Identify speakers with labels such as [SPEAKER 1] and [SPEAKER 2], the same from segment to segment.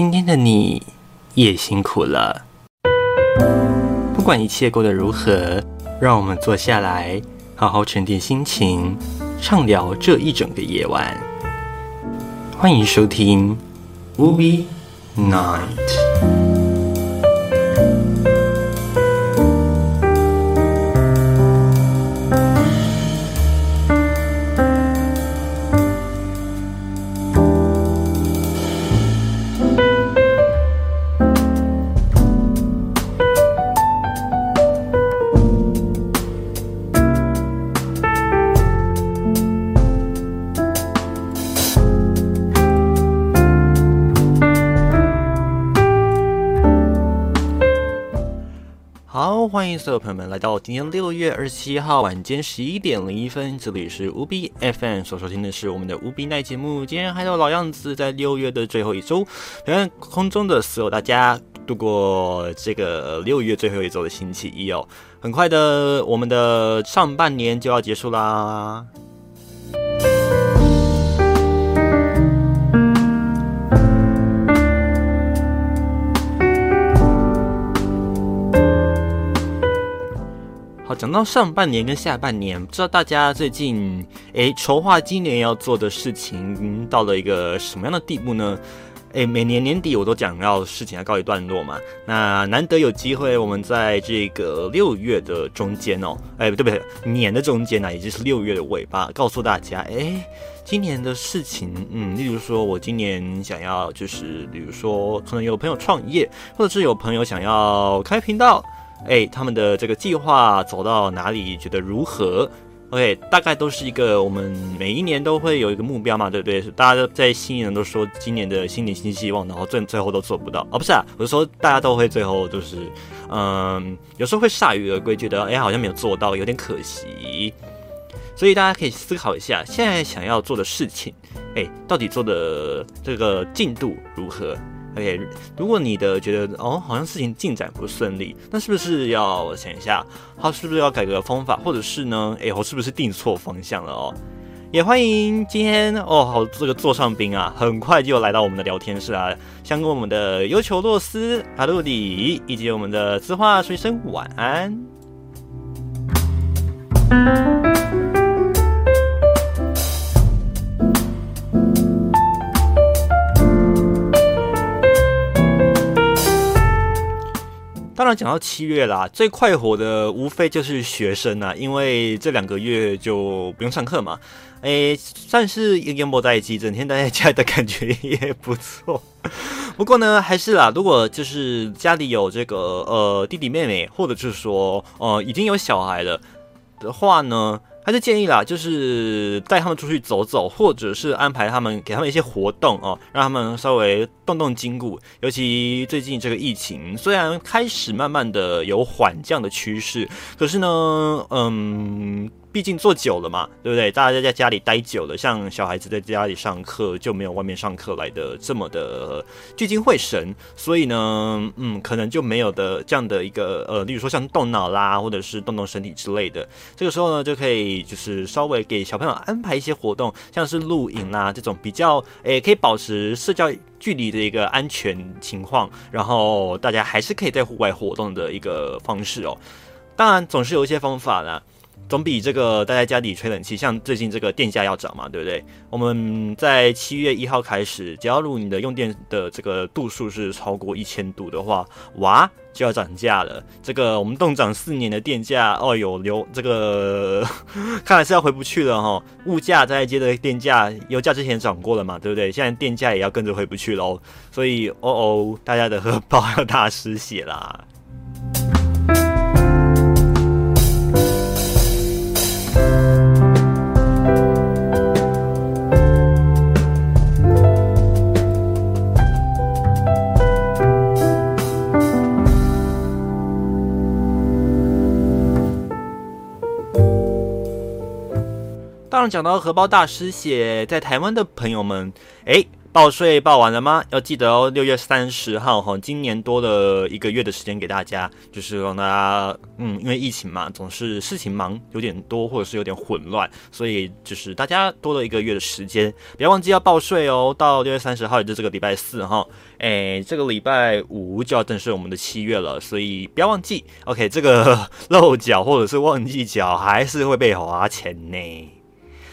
[SPEAKER 1] 今天的你也辛苦了。不管一切过得如何，让我们坐下来，好好沉淀心情，畅聊这一整个夜晚。欢迎收听《Ubi Night》。各位朋友们来到今天六月二十七号晚间十一点零一分，这里是无比 FM 所收听的是我们的无比奈节目。今天还有老样子，在六月的最后一周，陪伴空中的所有大家度过这个六月最后一周的星期一哦。很快的，我们的上半年就要结束啦。好，讲到上半年跟下半年，不知道大家最近诶筹划今年要做的事情到了一个什么样的地步呢？诶，每年年底我都讲要事情要告一段落嘛。那难得有机会，我们在这个六月的中间哦，哎，对不对？年的中间呢，也就是六月的尾巴，告诉大家，诶，今年的事情，嗯，例如说我今年想要就是，比如说可能有朋友创业，或者是有朋友想要开频道。哎，他们的这个计划走到哪里？觉得如何？OK，大概都是一个我们每一年都会有一个目标嘛，对不对？大家在新年都说今年的新年新希望，然后最最后都做不到哦，不是啊，我是说大家都会最后就是，嗯，有时候会铩羽而归，觉得哎好像没有做到，有点可惜。所以大家可以思考一下，现在想要做的事情，哎，到底做的这个进度如何？OK，如果你的觉得哦，好像事情进展不顺利，那是不是要想一下，他是不是要改个方法，或者是呢，哎，我是不是定错方向了哦？也欢迎今天哦，好这个座上宾啊，很快就来到我们的聊天室啊，相跟我们的优球洛斯、卡路里以及我们的字画说一声晚安。当然，讲到七月啦，最快活的无非就是学生啊，因为这两个月就不用上课嘛，诶，算是一个莫在一起，整天待在家的感觉也不错。不过呢，还是啦，如果就是家里有这个呃弟弟妹妹，或者是说呃已经有小孩了的话呢。还是建议啦，就是带他们出去走走，或者是安排他们给他们一些活动哦，让他们稍微动动筋骨。尤其最近这个疫情，虽然开始慢慢的有缓降的趋势，可是呢，嗯。毕竟坐久了嘛，对不对？大家在家里待久了，像小孩子在家里上课就没有外面上课来的这么的聚精会神，所以呢，嗯，可能就没有的这样的一个呃，例如说像动脑啦，或者是动动身体之类的。这个时候呢，就可以就是稍微给小朋友安排一些活动，像是露营啦这种比较诶可以保持社交距离的一个安全情况，然后大家还是可以在户外活动的一个方式哦。当然，总是有一些方法啦。总比这个待在家里吹冷气，像最近这个电价要涨嘛，对不对？我们在七月一号开始，只要如你的用电的这个度数是超过一千度的话，哇，就要涨价了。这个我们冻涨四年的电价，哦有流这个 看来是要回不去了哈。物价在接着电价、油价之前涨过了嘛，对不对？现在电价也要跟着回不去喽，所以哦哦，大家的荷 包要大失血啦。当然，讲到荷包大师写，在台湾的朋友们，哎，报税报完了吗？要记得哦，六月三十号哈，今年多了一个月的时间给大家，就是让大家，嗯，因为疫情嘛，总是事情忙有点多，或者是有点混乱，所以就是大家多了一个月的时间，不要忘记要报税哦。到六月三十号，也就这个礼拜四哈，哎，这个礼拜五就要正式我们的七月了，所以不要忘记。OK，这个 漏缴或者是忘记缴，还是会被花钱呢。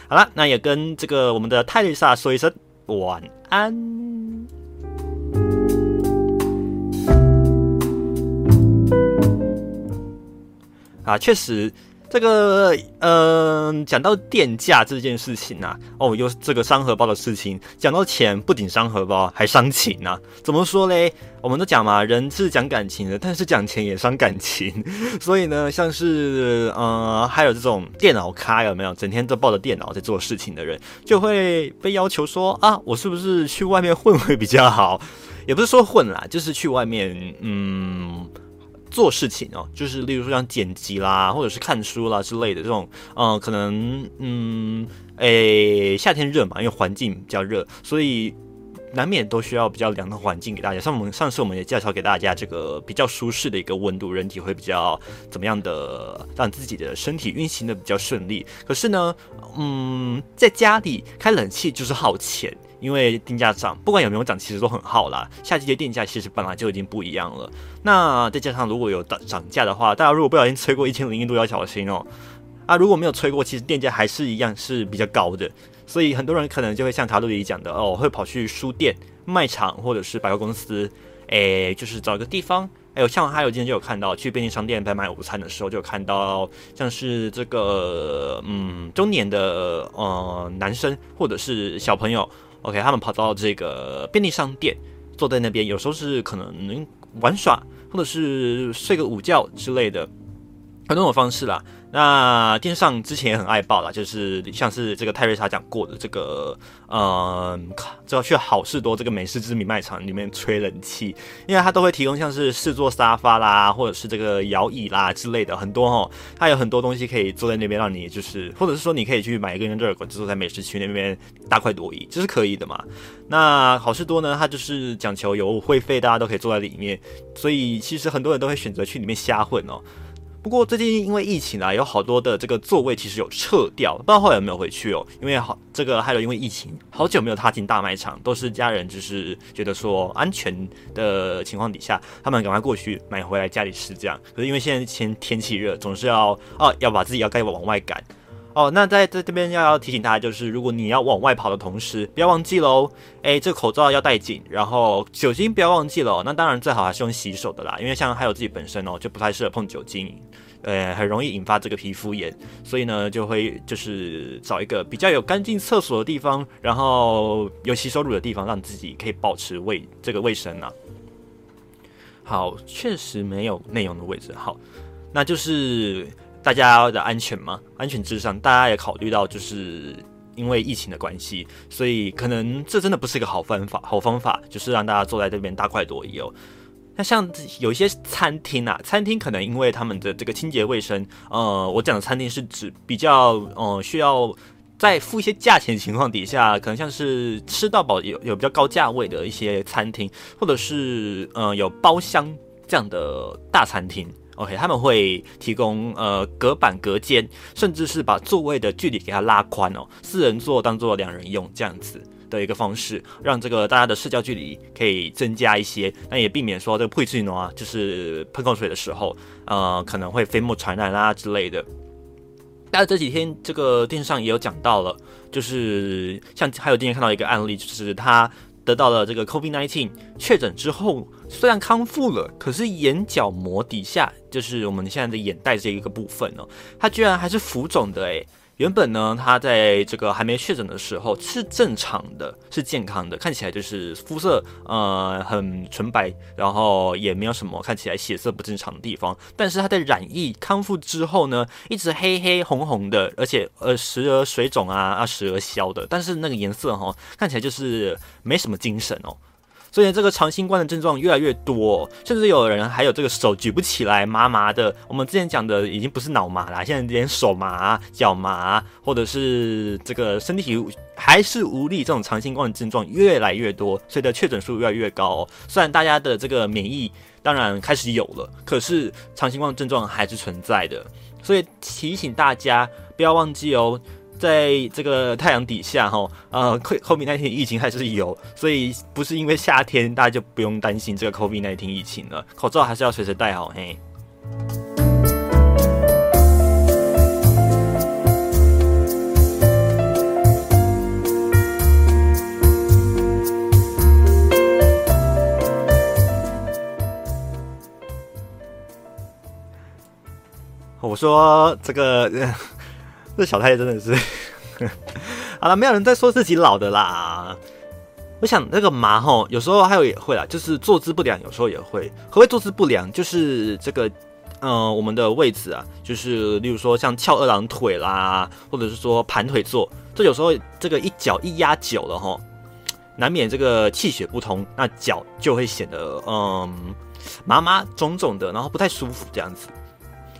[SPEAKER 1] 好了，那也跟这个我们的泰丽莎说一声。晚安。啊，确实，这个，嗯，讲到电价这件事情啊，哦，又这个伤荷包的事情，讲到钱，不仅伤荷包，还伤情啊。怎么说嘞？我们都讲嘛，人是讲感情的，但是讲钱也伤感情。所以呢，像是呃，还有这种电脑咖有没有？整天都抱着电脑在做事情的人，就会被要求说啊，我是不是去外面混会比较好？也不是说混啦，就是去外面嗯做事情哦，就是例如说像剪辑啦，或者是看书啦之类的这种，嗯，可能嗯，诶，夏天热嘛，因为环境比较热，所以。难免都需要比较凉的环境给大家。像我们上次我们也介绍给大家这个比较舒适的一个温度，人体会比较怎么样的，让自己的身体运行的比较顺利。可是呢，嗯，在家里开冷气就是耗钱，因为电价涨，不管有没有涨，其实都很耗啦。夏季的电价其实本来就已经不一样了。那再加上如果有涨涨价的话，大家如果不小心吹过一千零一度要小心哦。啊，如果没有吹过，其实电价还是一样是比较高的。所以很多人可能就会像塔路里讲的哦，会跑去书店、卖场或者是百货公司，诶，就是找一个地方。还有像还有今天就有看到去便利商店在买午餐的时候，就有看到像是这个嗯中年的呃男生或者是小朋友，OK，他们跑到这个便利商店，坐在那边，有时候是可能玩耍，或者是睡个午觉之类的，很多种方式啦。那电视上之前也很爱报了，就是像是这个泰瑞莎讲过的这个，嗯，就要去好事多这个美式之名卖场里面吹冷气，因为它都会提供像是四座沙发啦，或者是这个摇椅啦之类的，很多哈，它有很多东西可以坐在那边让你就是，或者是说你可以去买一个热狗，就坐在美食区那边大快朵颐，这是可以的嘛。那好事多呢，它就是讲求有会费，大家都可以坐在里面，所以其实很多人都会选择去里面瞎混哦。不过最近因为疫情啊，有好多的这个座位其实有撤掉，不知道后来有没有回去哦。因为好这个还有因为疫情，好久没有踏进大卖场，都是家人就是觉得说安全的情况底下，他们赶快过去买回来家里吃这样。可是因为现在天天气热，总是要啊要把自己要该往外赶哦。那在在这边要要提醒大家，就是如果你要往外跑的同时，不要忘记喽，哎，这口罩要戴紧，然后酒精不要忘记了。那当然最好还是用洗手的啦，因为像还有自己本身哦，就不太适合碰酒精。呃，很容易引发这个皮肤炎，所以呢，就会就是找一个比较有干净厕所的地方，然后有洗手乳的地方，让自己可以保持卫这个卫生啊。好，确实没有内容的位置。好，那就是大家的安全嘛，安全至上。大家也考虑到，就是因为疫情的关系，所以可能这真的不是一个好方法。好方法就是让大家坐在这边大快朵颐哦。那像有一些餐厅啊，餐厅可能因为他们的这个清洁卫生，呃，我讲的餐厅是指比较呃需要在付一些价钱的情况底下，可能像是吃到饱有有比较高价位的一些餐厅，或者是呃有包厢这样的大餐厅，OK，他们会提供呃隔板隔间，甚至是把座位的距离给它拉宽哦，四人座当做两人用这样子。的一个方式，让这个大家的社交距离可以增加一些，那也避免说这个配置呢啊，就是喷口水的时候，呃，可能会飞沫传染啦之类的。大家这几天这个电视上也有讲到了，就是像还有今天看到一个案例，就是他得到了这个 COVID-19 确诊之后，虽然康复了，可是眼角膜底下，就是我们现在的眼袋这一个部分哦，它居然还是浮肿的诶。原本呢，他在这个还没确诊的时候是正常的，是健康的，看起来就是肤色呃很纯白，然后也没有什么看起来血色不正常的地方。但是他在染疫康复之后呢，一直黑黑红红的，而且呃时而水肿啊啊时而消的，但是那个颜色哈看起来就是没什么精神哦。所以这个长新冠的症状越来越多，甚至有人还有这个手举不起来，麻麻的。我们之前讲的已经不是脑麻啦，现在连手麻、脚麻，或者是这个身体还是无力，这种长新冠的症状越来越多，随着确诊数越来越高。虽然大家的这个免疫当然开始有了，可是长新冠症状还是存在的，所以提醒大家不要忘记哦。在这个太阳底下，哈，呃，COVID 那天疫情还是有，所以不是因为夏天，大家就不用担心这个 COVID 那天疫情了。口罩还是要随时戴好，嘿。我说这个。这小太真的是，好了，没有人在说自己老的啦。我想那个麻吼，有时候还有也会啦，就是坐姿不良，有时候也会。何谓坐姿不良？就是这个，呃，我们的位置啊，就是例如说像翘二郎腿啦，或者是说盘腿坐，这有时候这个一脚一压久了哈，难免这个气血不通，那脚就会显得嗯麻麻肿肿的，然后不太舒服这样子。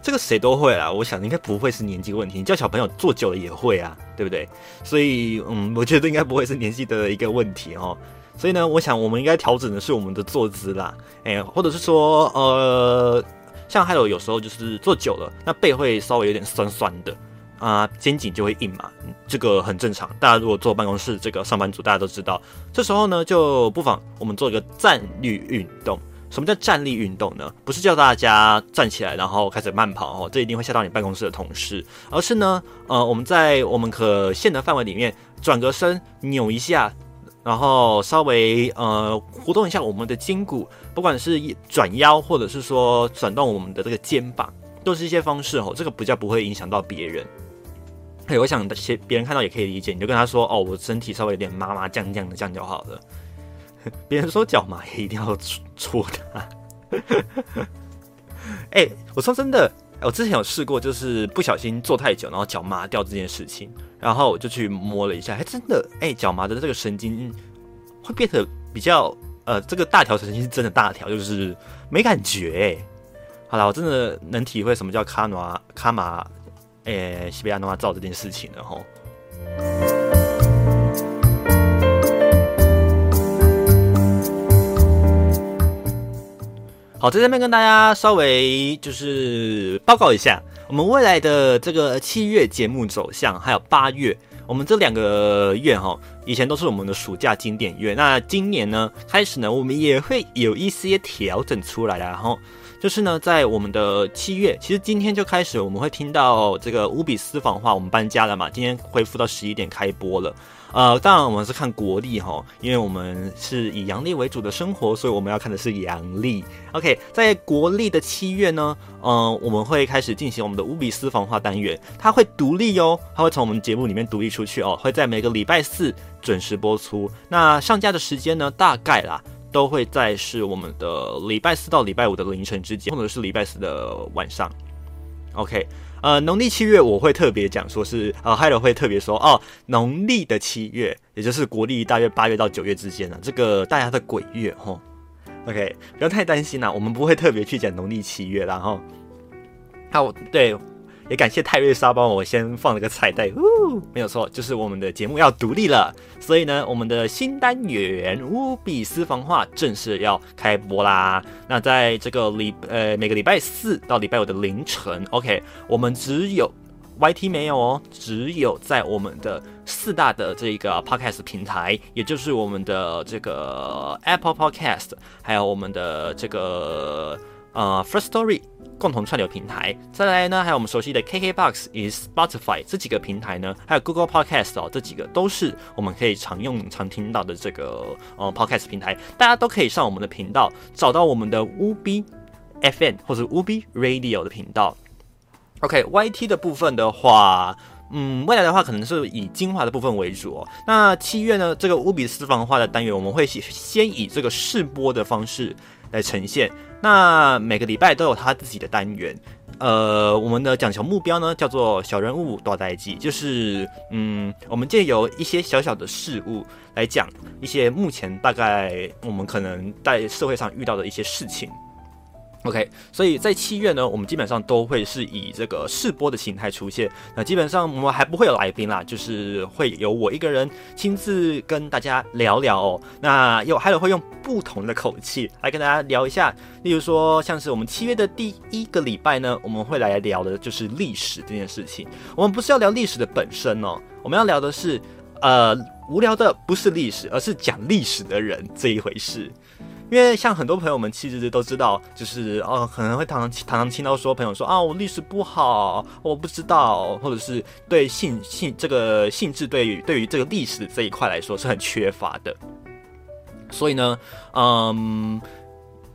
[SPEAKER 1] 这个谁都会啊，我想应该不会是年纪问题，你叫小朋友坐久了也会啊，对不对？所以，嗯，我觉得应该不会是年纪的一个问题哦。所以呢，我想我们应该调整的是我们的坐姿啦，哎，或者是说，呃，像还有有时候就是坐久了，那背会稍微有点酸酸的啊，肩颈就会硬嘛，这个很正常。大家如果坐办公室，这个上班族大家都知道，这时候呢就不妨我们做一个站立运动。什么叫站立运动呢？不是叫大家站起来然后开始慢跑哦，这一定会吓到你办公室的同事。而是呢，呃，我们在我们可限的范围里面转个身，扭一下，然后稍微呃活动一下我们的筋骨，不管是转腰或者是说转动我们的这个肩膀，都是一些方式哦。这个比较不会影响到别人。哎，我想些别人看到也可以理解，你就跟他说哦，我身体稍微有点麻麻酱酱的，这样就好了。别人说脚麻也一定要戳他。哎，我说真的，我之前有试过，就是不小心坐太久，然后脚麻掉这件事情，然后我就去摸了一下，还真的，哎，脚麻的这个神经会变得比较，呃，这个大条神经是真的大条，就是没感觉。哎，好了，我真的能体会什么叫卡诺卡马，哎，西贝亚诺瓦造这件事情了吼。好，在这边跟大家稍微就是报告一下，我们未来的这个七月节目走向，还有八月，我们这两个月哈，以前都是我们的暑假经典月，那今年呢开始呢，我们也会有一些调整出来然后就是呢，在我们的七月，其实今天就开始，我们会听到这个乌比私房话，我们搬家了嘛，今天恢复到十一点开播了。呃，当然我们是看国历哈，因为我们是以阳历为主的生活，所以我们要看的是阳历。OK，在国历的七月呢，嗯，我们会开始进行我们的乌比私房话单元，它会独立哦，它会从我们节目里面独立出去哦，会在每个礼拜四准时播出。那上架的时间呢，大概啦，都会在是我们的礼拜四到礼拜五的凌晨之间，或者是礼拜四的晚上。OK。呃，农历七月我会特别讲，说是呃，还有会特别说哦，农历的七月，也就是国历大约八月到九月之间呢，这个大家的鬼月吼。OK，不要太担心啦，我们不会特别去讲农历七月啦哈。好，对。也感谢泰瑞莎帮我先放了个彩带，呜，没有错，就是我们的节目要独立了，所以呢，我们的新单元乌比私房话正式要开播啦。那在这个礼呃每个礼拜四到礼拜五的凌晨，OK，我们只有 YT 没有哦，只有在我们的四大的这个 Podcast 平台，也就是我们的这个 Apple Podcast，还有我们的这个呃 First Story。共同串流平台，再来呢，还有我们熟悉的 KKBOX 以及 Spotify 这几个平台呢，还有 Google Podcast 哦，这几个都是我们可以常用、常听到的这个呃 Podcast 平台，大家都可以上我们的频道，找到我们的 ubfn 或者 UB Radio 的频道。OK，YT 的部分的话，嗯，未来的话可能是以精华的部分为主哦。那七月呢，这个乌比私房话的单元，我们会先以这个试播的方式来呈现。那每个礼拜都有他自己的单元，呃，我们的讲求目标呢，叫做小人物大代记，就是嗯，我们借由一些小小的事物来讲一些目前大概我们可能在社会上遇到的一些事情。OK，所以在七月呢，我们基本上都会是以这个试播的形态出现。那基本上我们还不会有来宾啦，就是会由我一个人亲自跟大家聊聊哦。那有还有会用不同的口气来跟大家聊一下，例如说像是我们七月的第一个礼拜呢，我们会来聊的就是历史这件事情。我们不是要聊历史的本身哦，我们要聊的是呃无聊的不是历史，而是讲历史的人这一回事。因为像很多朋友们其实都知道，就是哦，可能会常常常常听到说朋友说啊，我历史不好，我不知道，或者是对兴兴这个性质对于对于这个历史这一块来说是很缺乏的。所以呢，嗯，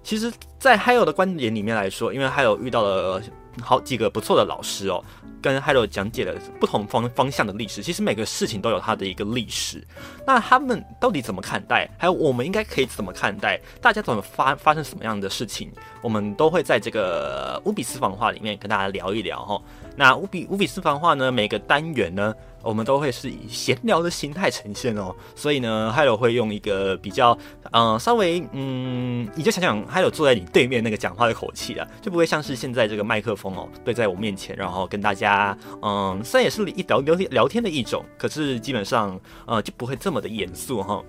[SPEAKER 1] 其实，在还有的观点里面来说，因为还有遇到了好几个不错的老师哦。跟 Hello 讲解了不同方方向的历史，其实每个事情都有它的一个历史。那他们到底怎么看待？还有我们应该可以怎么看待？大家怎么发发生什么样的事情？我们都会在这个乌比私房话里面跟大家聊一聊哈。那乌比乌比私房话呢，每个单元呢。我们都会是以闲聊的心态呈现哦，所以呢，还有会用一个比较，嗯，稍微，嗯，你就想想，还有坐在你对面那个讲话的口气啊，就不会像是现在这个麦克风哦对在我面前，然后跟大家，嗯，虽然也是一聊聊天聊天的一种，可是基本上，呃，就不会这么的严肃哈。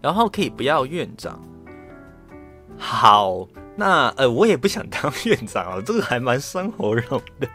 [SPEAKER 1] 然后可以不要院长，好，那呃，我也不想当院长啊，这个还蛮生活容的。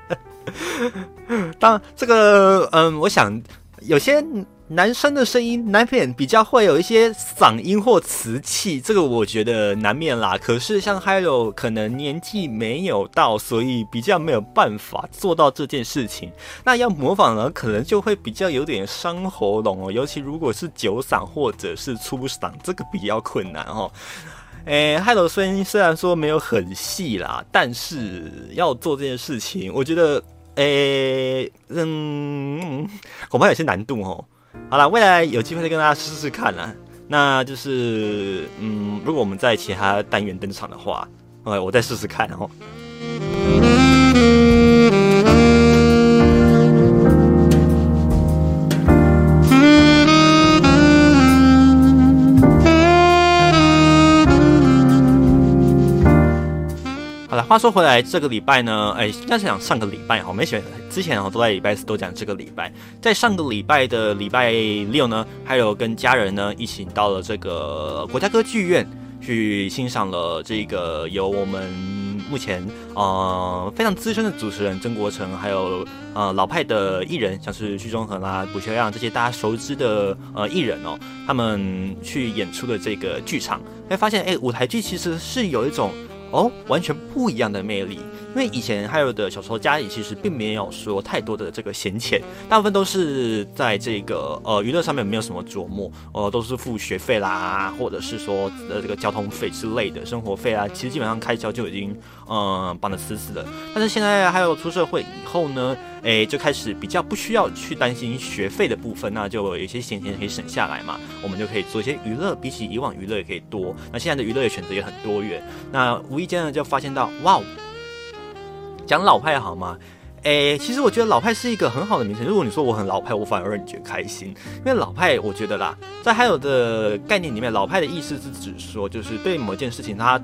[SPEAKER 1] 当这个，嗯，我想有些男生的声音难免比较会有一些嗓音或瓷器，这个我觉得难免啦。可是像还有可能年纪没有到，所以比较没有办法做到这件事情。那要模仿呢，可能就会比较有点伤喉咙哦，尤其如果是酒嗓或者是粗嗓，这个比较困难哦。诶，嗨罗声音虽然说没有很细啦，但是要做这件事情，我觉得。诶，嗯，恐怕有些难度哦。好了，未来有机会再跟大家试试看啦。那就是，嗯，如果我们在其他单元登场的话，哎，我再试试看哦。话说回来，这个礼拜呢，哎，应该是讲上个礼拜哈，没选之前哦，都在礼拜四都讲这个礼拜，在上个礼拜的礼拜六呢，还有跟家人呢一起到了这个国家歌剧院去欣赏了这个由我们目前呃非常资深的主持人曾国成，还有呃老派的艺人，像是徐忠恒啦、卜学亮这些大家熟知的呃艺人哦，他们去演出的这个剧场，会发现哎，舞台剧其实是有一种。哦，完全不一样的魅力。因为以前还有的小时候家里其实并没有说太多的这个闲钱，大部分都是在这个呃娱乐上面没有什么琢磨，呃都是付学费啦，或者是说呃这个交通费之类的生活费啊，其实基本上开销就已经嗯绑得死死的。但是现在还有出社会以后呢，哎就开始比较不需要去担心学费的部分，那就有一些闲钱可以省下来嘛，我们就可以做一些娱乐，比起以往娱乐也可以多。那现在的娱乐的选择也很多元，那无意间呢就发现到哇。讲老派好吗？诶，其实我觉得老派是一个很好的名称。如果你说我很老派，我反而让你觉得开心。因为老派，我觉得啦，在还有的概念里面，老派的意思是指说，就是对某件事情，它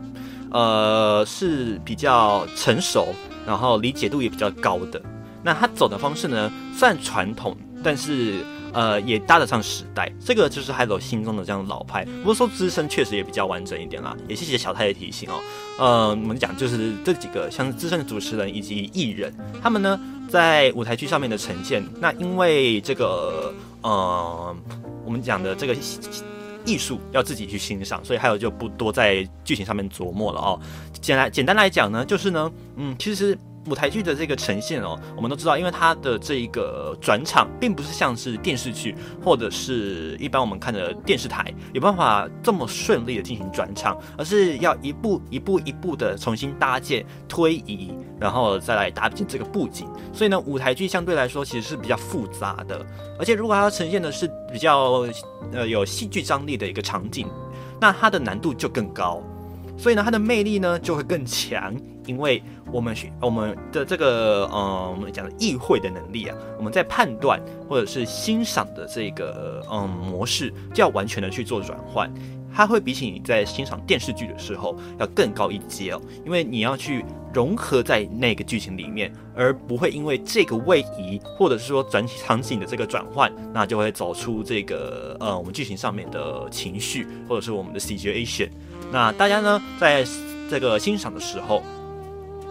[SPEAKER 1] 呃是比较成熟，然后理解度也比较高的。那他走的方式呢，算传统，但是。呃，也搭得上时代，这个就是海斗心中的这样老派。不过说资深确实也比较完整一点啦，也谢谢小太的提醒哦。呃，我们讲就是这几个像资深的主持人以及艺人，他们呢在舞台剧上面的呈现，那因为这个呃，我们讲的这个艺术要自己去欣赏，所以还有就不多在剧情上面琢磨了哦。简来简单来讲呢，就是呢，嗯，其实。舞台剧的这个呈现哦，我们都知道，因为它的这一个转场，并不是像是电视剧或者是一般我们看的电视台有办法这么顺利的进行转场，而是要一步一步一步的重新搭建、推移，然后再来搭建这个布景。所以呢，舞台剧相对来说其实是比较复杂的，而且如果它呈现的是比较呃有戏剧张力的一个场景，那它的难度就更高。所以呢，它的魅力呢就会更强，因为我们学我们的这个呃，我们讲的意会的能力啊，我们在判断或者是欣赏的这个嗯模式，就要完全的去做转换。它会比起你在欣赏电视剧的时候要更高一阶哦，因为你要去融合在那个剧情里面，而不会因为这个位移或者是说转场景的这个转换，那就会走出这个呃我们剧情上面的情绪或者是我们的 situation。那大家呢在这个欣赏的时候，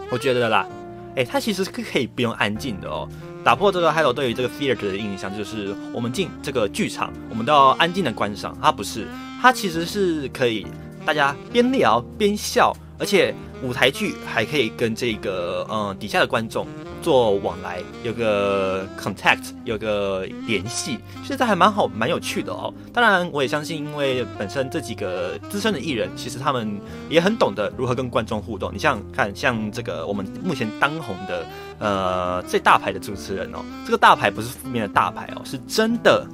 [SPEAKER 1] 我觉得啦，哎，它其实是可以不用安静的哦。打破这个 Hello 对于这个 theater 的印象，就是我们进这个剧场，我们都要安静的观赏。它不是，它其实是可以大家边聊边笑，而且舞台剧还可以跟这个嗯底下的观众。做往来有个 contact 有个联系，现在还蛮好蛮有趣的哦。当然，我也相信，因为本身这几个资深的艺人，其实他们也很懂得如何跟观众互动。你像看像这个我们目前当红的呃最大牌的主持人哦，这个大牌不是负面的大牌哦，是真的。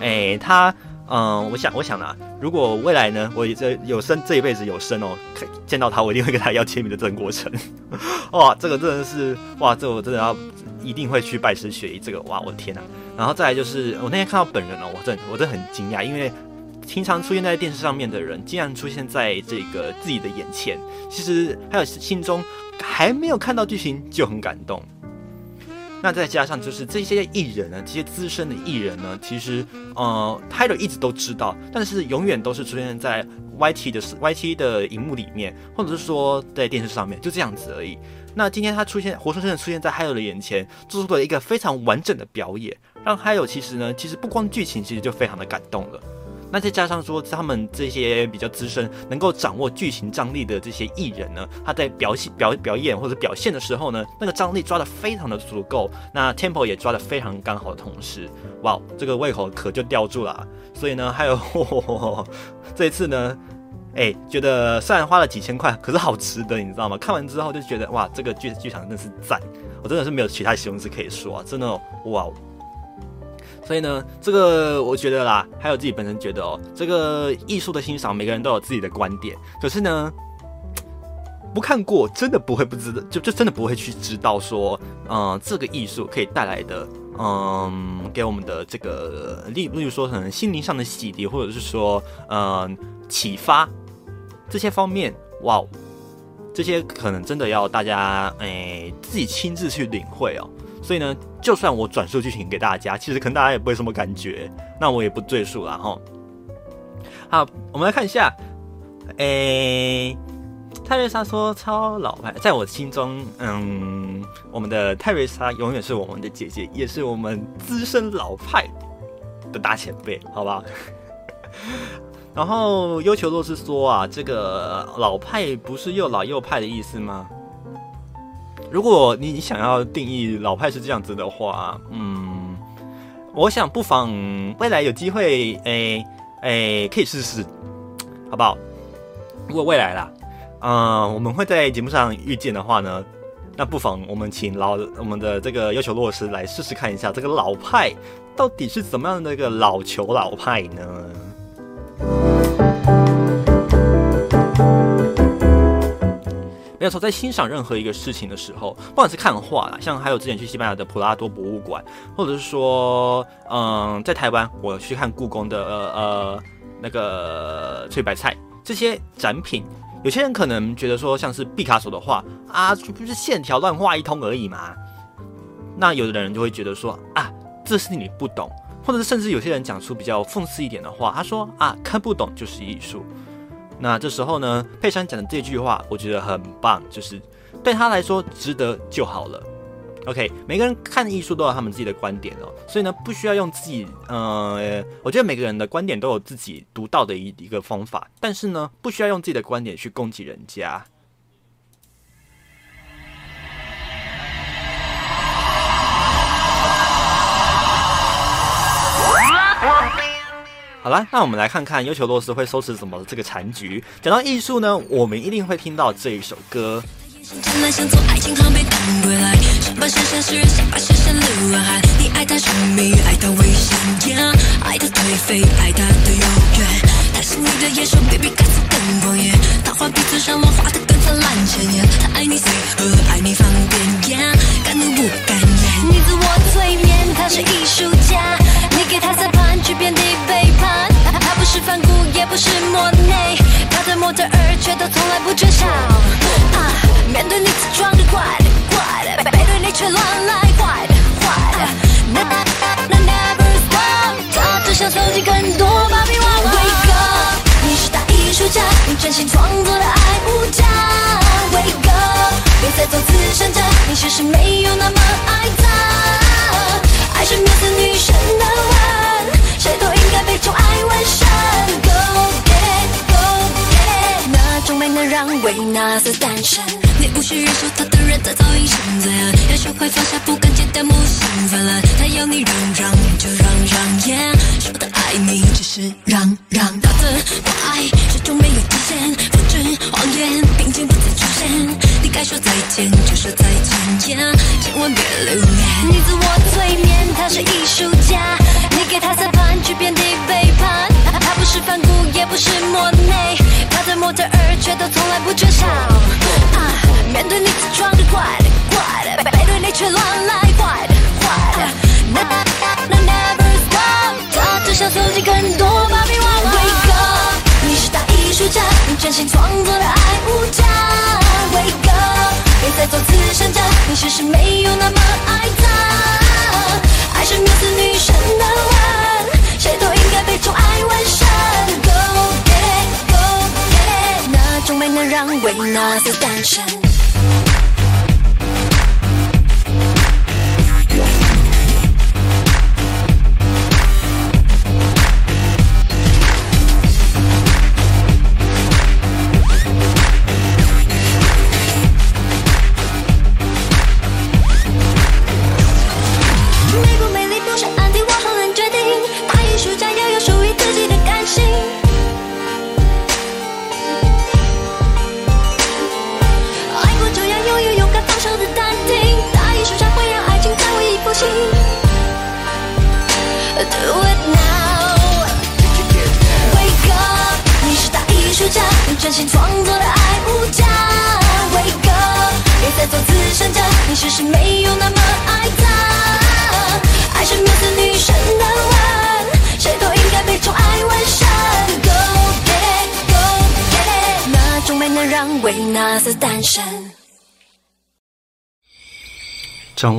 [SPEAKER 1] 哎，他嗯，我想我想啊，如果未来呢，我这有生这一辈子有生哦，见到他，我一定会跟他要签名的这个过程。哇，这个真的是哇，这我真的要一定会去拜师学艺。这个哇，我的天呐！然后再来就是我那天看到本人哦，我真我真的很惊讶，因为经常出现在电视上面的人，竟然出现在这个自己的眼前。其实还有心中还没有看到剧情就很感动。那再加上就是这些艺人呢，这些资深的艺人呢，其实呃，Tyler 一直都知道，但是永远都是出现在。Y T 的 Y T 的荧幕里面，或者是说在电视上面，就这样子而已。那今天他出现，活生生的出现在 h 友的眼前，做出了一个非常完整的表演，让 h 友其实呢，其实不光剧情，其实就非常的感动了。那再加上说，他们这些比较资深、能够掌握剧情张力的这些艺人呢，他在表现、表表演或者表现的时候呢，那个张力抓的非常的足够，那 tempo 也抓的非常刚好的同时，哇，这个胃口可就吊住了。所以呢，还有 这一次呢，哎，觉得虽然花了几千块，可是好值得，你知道吗？看完之后就觉得哇，这个剧剧场真的是赞，我真的是没有其他形容词可以说，啊，真的哇。所以呢，这个我觉得啦，还有自己本身觉得哦，这个艺术的欣赏，每个人都有自己的观点。可是呢，不看过真的不会不知道，就就真的不会去知道说，嗯，这个艺术可以带来的，嗯，给我们的这个例，例如说可能心灵上的洗涤，或者是说，嗯，启发这些方面，哇，这些可能真的要大家哎自己亲自去领会哦。所以呢，就算我转述剧情给大家，其实可能大家也不会什么感觉，那我也不赘述了哈。好，我们来看一下，诶，泰瑞莎说超老派，在我心中，嗯，我们的泰瑞莎永远是我们的姐姐，也是我们资深老派的大前辈，好吧？然后优求若是说啊，这个老派不是又老又派的意思吗？如果你想要定义老派是这样子的话，嗯，我想不妨未来有机会，诶诶，可以试试，好不好？如果未来啦，嗯，我们会在节目上遇见的话呢，那不妨我们请老我们的这个要求落实来试试看一下，这个老派到底是怎么样的一个老球老派呢？没有错，在欣赏任何一个事情的时候，不管是看画啦，像还有之前去西班牙的普拉多博物馆，或者是说，嗯，在台湾我去看故宫的呃呃那个翠白菜这些展品，有些人可能觉得说像是毕卡索的画啊，这不是线条乱画一通而已嘛？那有的人就会觉得说啊，这是你不懂，或者是甚至有些人讲出比较讽刺一点的话，他说啊，看不懂就是艺术。那这时候呢，佩珊讲的这句话，我觉得很棒，就是对他来说值得就好了。OK，每个人看艺术都有他们自己的观点哦，所以呢，不需要用自己，呃，我觉得每个人的观点都有自己独到的一一个方法，但是呢，不需要用自己的观点去攻击人家。好啦那我们来看看优球洛斯会收拾什么这个残局。讲到艺术呢我们一定会听到这一首歌。你自我催眠他是艺术家。给他三盘，去遍地背叛。他不是梵谷，也
[SPEAKER 2] 不是莫内，他对模特儿却都从来不缺少。啊，面对你自装的怪的怪的，背对你却乱来怪的怪的。never stop，他只想搜集更多芭比娃娃。Wake up，你是大艺术家，你真心创作的爱无价。Wake up，别再做慈善家，你其实没有那么爱他。爱是面对女神的吻，谁都应该被宠爱纹身。Go get it，go get it，那种美能让维纳斯诞生。你无需忍受他的人，他早已生罪了。要学会放下，不敢见弹幕兴奋了。他要你让让，你就让让，yeah。说的爱你，只是让让。他的爱始终没有底线，复制谎言，并肩不再出现。该说再见就说再见。千万别留恋。你自我催眠，他是艺术家，你给他三盘，去遍地背叛。他不是梵谷，也不是莫内，他的模特儿却都从来不缺少。啊，面对你自装的怪的怪的，背对你却乱来坏的坏的。那那 never stop，他只想搜集更多芭比娃娃。Wake up，你是大艺术家，用真心创作的爱无价。谁在做慈善家，你其实没有那么爱他。爱是面对女神的吻，谁都应该被宠爱纹身。Go get go get it，那种美能让维纳斯诞生。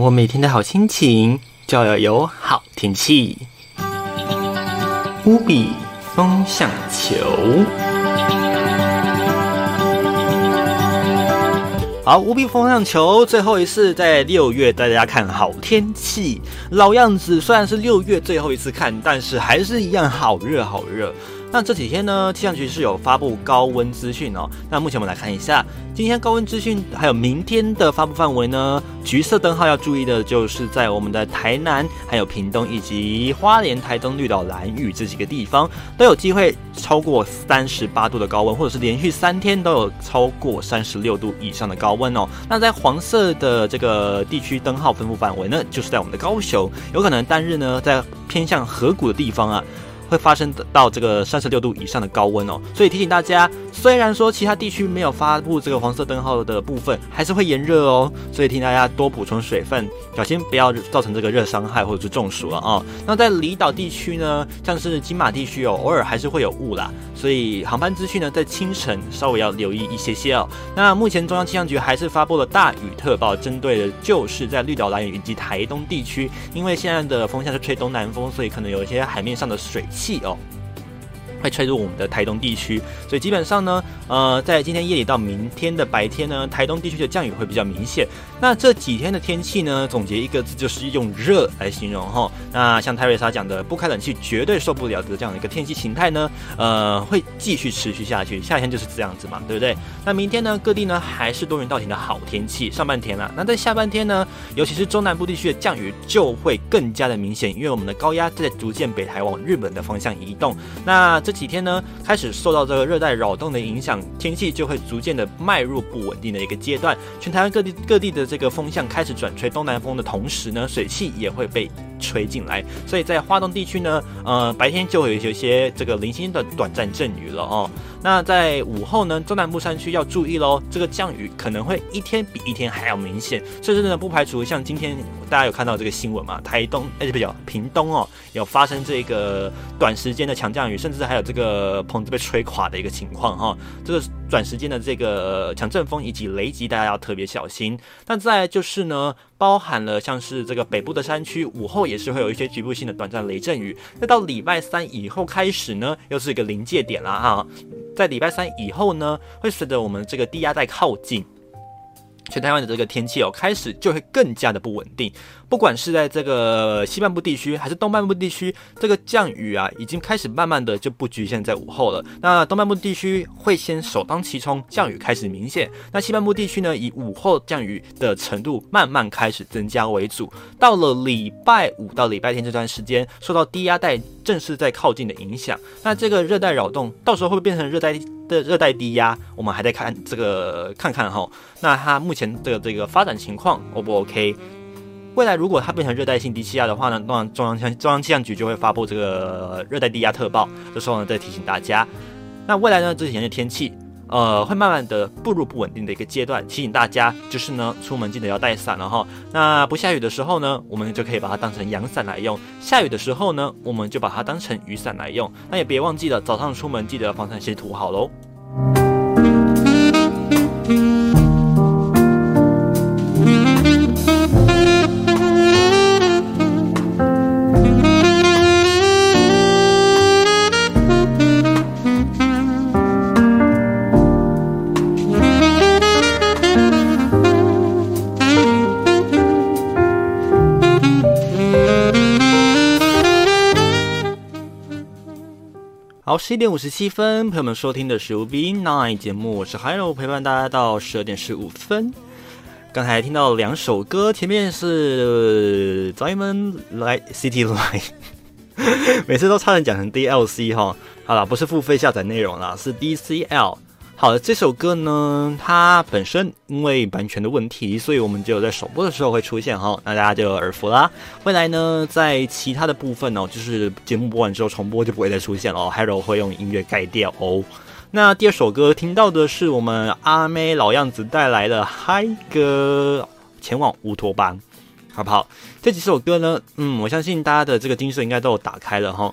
[SPEAKER 1] 我每天的好心情，就要有好天气。乌比风向球。好，无比风向球最后一次在六月带大家看好天气，老样子，虽然是六月最后一次看，但是还是一样好热好热。那这几天呢，气象局是有发布高温资讯哦。那目前我们来看一下，今天高温资讯还有明天的发布范围呢。橘色灯号要注意的就是在我们的台南、还有屏东以及花莲、台东、绿岛、兰屿这几个地方都有机会超过三十八度的高温，或者是连续三天都有超过三十六度以上的高温哦。那在黄色的这个地区灯号分布范围呢，就是在我们的高雄，有可能单日呢在偏向河谷的地方啊。会发生到这个三十六度以上的高温哦，所以提醒大家，虽然说其他地区没有发布这个黄色灯号的部分，还是会炎热哦，所以提醒大家多补充水分，小心不要造成这个热伤害或者是中暑了啊。那在离岛地区呢，像是金马地区哦，偶尔还是会有雾啦，所以航班资讯呢在清晨稍微要留意一些些哦。那目前中央气象局还是发布了大雨特报，针对的就是在绿岛、蓝屿以及台东地区，因为现在的风向是吹东南风，所以可能有一些海面上的水气哦。会吹入我们的台东地区，所以基本上呢，呃，在今天夜里到明天的白天呢，台东地区的降雨会比较明显。那这几天的天气呢，总结一个字就是用热来形容哈。那像泰瑞莎讲的，不开冷气绝对受不了的这样的一个天气形态呢，呃，会继续持续下去。夏天就是这样子嘛，对不对？那明天呢，各地呢还是多云到晴的好天气，上半天啊。那在下半天呢，尤其是中南部地区的降雨就会更加的明显，因为我们的高压在逐渐北台往日本的方向移动。那这几天呢，开始受到这个热带扰动的影响，天气就会逐渐的迈入不稳定的一个阶段。全台湾各地各地的这个风向开始转吹东南风的同时呢，水汽也会被吹进来，所以在华东地区呢，呃，白天就会有一些这个零星的短暂阵雨了哦。那在午后呢，中南部山区要注意喽，这个降雨可能会一天比一天还要明显，甚至呢不排除像今天大家有看到这个新闻嘛，台东哎不叫屏东哦，有发生这个短时间的强降雨，甚至还有这个棚子被吹垮的一个情况哈，这个短时间的这个强阵风以及雷击，大家要特别小心。那再就是呢，包含了像是这个北部的山区，午后也是会有一些局部性的短暂雷阵雨。那到礼拜三以后开始呢，又是一个临界点了啊。在礼拜三以后呢，会随着我们这个低压带靠近，全台湾的这个天气哦，开始就会更加的不稳定。不管是在这个西半部地区还是东半部地区，这个降雨啊，已经开始慢慢的就不局限在午后了。那东半部地区会先首当其冲，降雨开始明显。那西半部地区呢，以午后降雨的程度慢慢开始增加为主。到了礼拜五到礼拜天这段时间，受到低压带正式在靠近的影响，那这个热带扰动到时候会不会变成热带的热带低压？我们还在看这个看看哈。那它目前的这个发展情况 O 不 OK？未来如果它变成热带性低气压的话呢，当然中央气中央气象局就会发布这个热带低压特报，这时候呢再提醒大家。那未来呢这几天的天气，呃，会慢慢的步入不稳定的一个阶段，提醒大家就是呢出门记得要带伞了哈。那不下雨的时候呢，我们就可以把它当成阳伞来用；下雨的时候呢，我们就把它当成雨伞来用。那也别忘记了早上出门记得防晒先涂好喽。十一点五十七分，朋友们收听的是 V Nine 节目，我是 Hello，陪伴大家到十二点十五分。刚才听到两首歌，前面是 Diamond Light City Light，每次都差点讲成 DLC 哈。好了，不是付费下载内容了，是 DCL。好的，这首歌呢，它本身因为版权的问题，所以我们只有在首播的时候会出现哈，那大家就耳福啦。未来呢，在其他的部分哦，就是节目播完之后重播就不会再出现了 h e r o 会用音乐盖掉哦。那第二首歌听到的是我们阿妹老样子带来的嗨歌，前往乌托邦，好不好？这几首歌呢，嗯，我相信大家的这个精神应该都有打开了哈。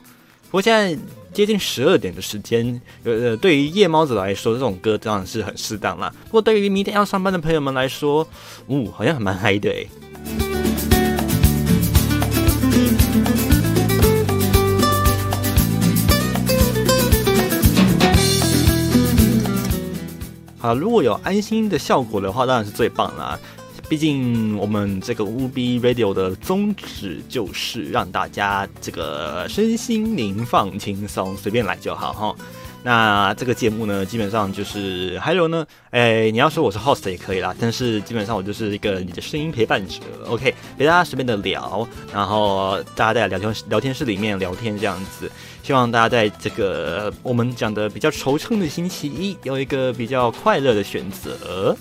[SPEAKER 1] 不过现在。接近十二点的时间，呃，对于夜猫子来说，这种歌当然是很适当啦。不过对于明天要上班的朋友们来说，呜，好像还蛮嗨的诶。好，如果有安心的效果的话，当然是最棒啦。毕竟我们这个 U B Radio 的宗旨就是让大家这个身心灵放轻松，随便来就好哈。那这个节目呢，基本上就是还有呢，哎，你要说我是 host 也可以啦，但是基本上我就是一个你的声音陪伴者，OK，陪大家随便的聊，然后大家在聊天聊天室里面聊天这样子。希望大家在这个我们讲的比较惆怅的星期一，有一个比较快乐的选择。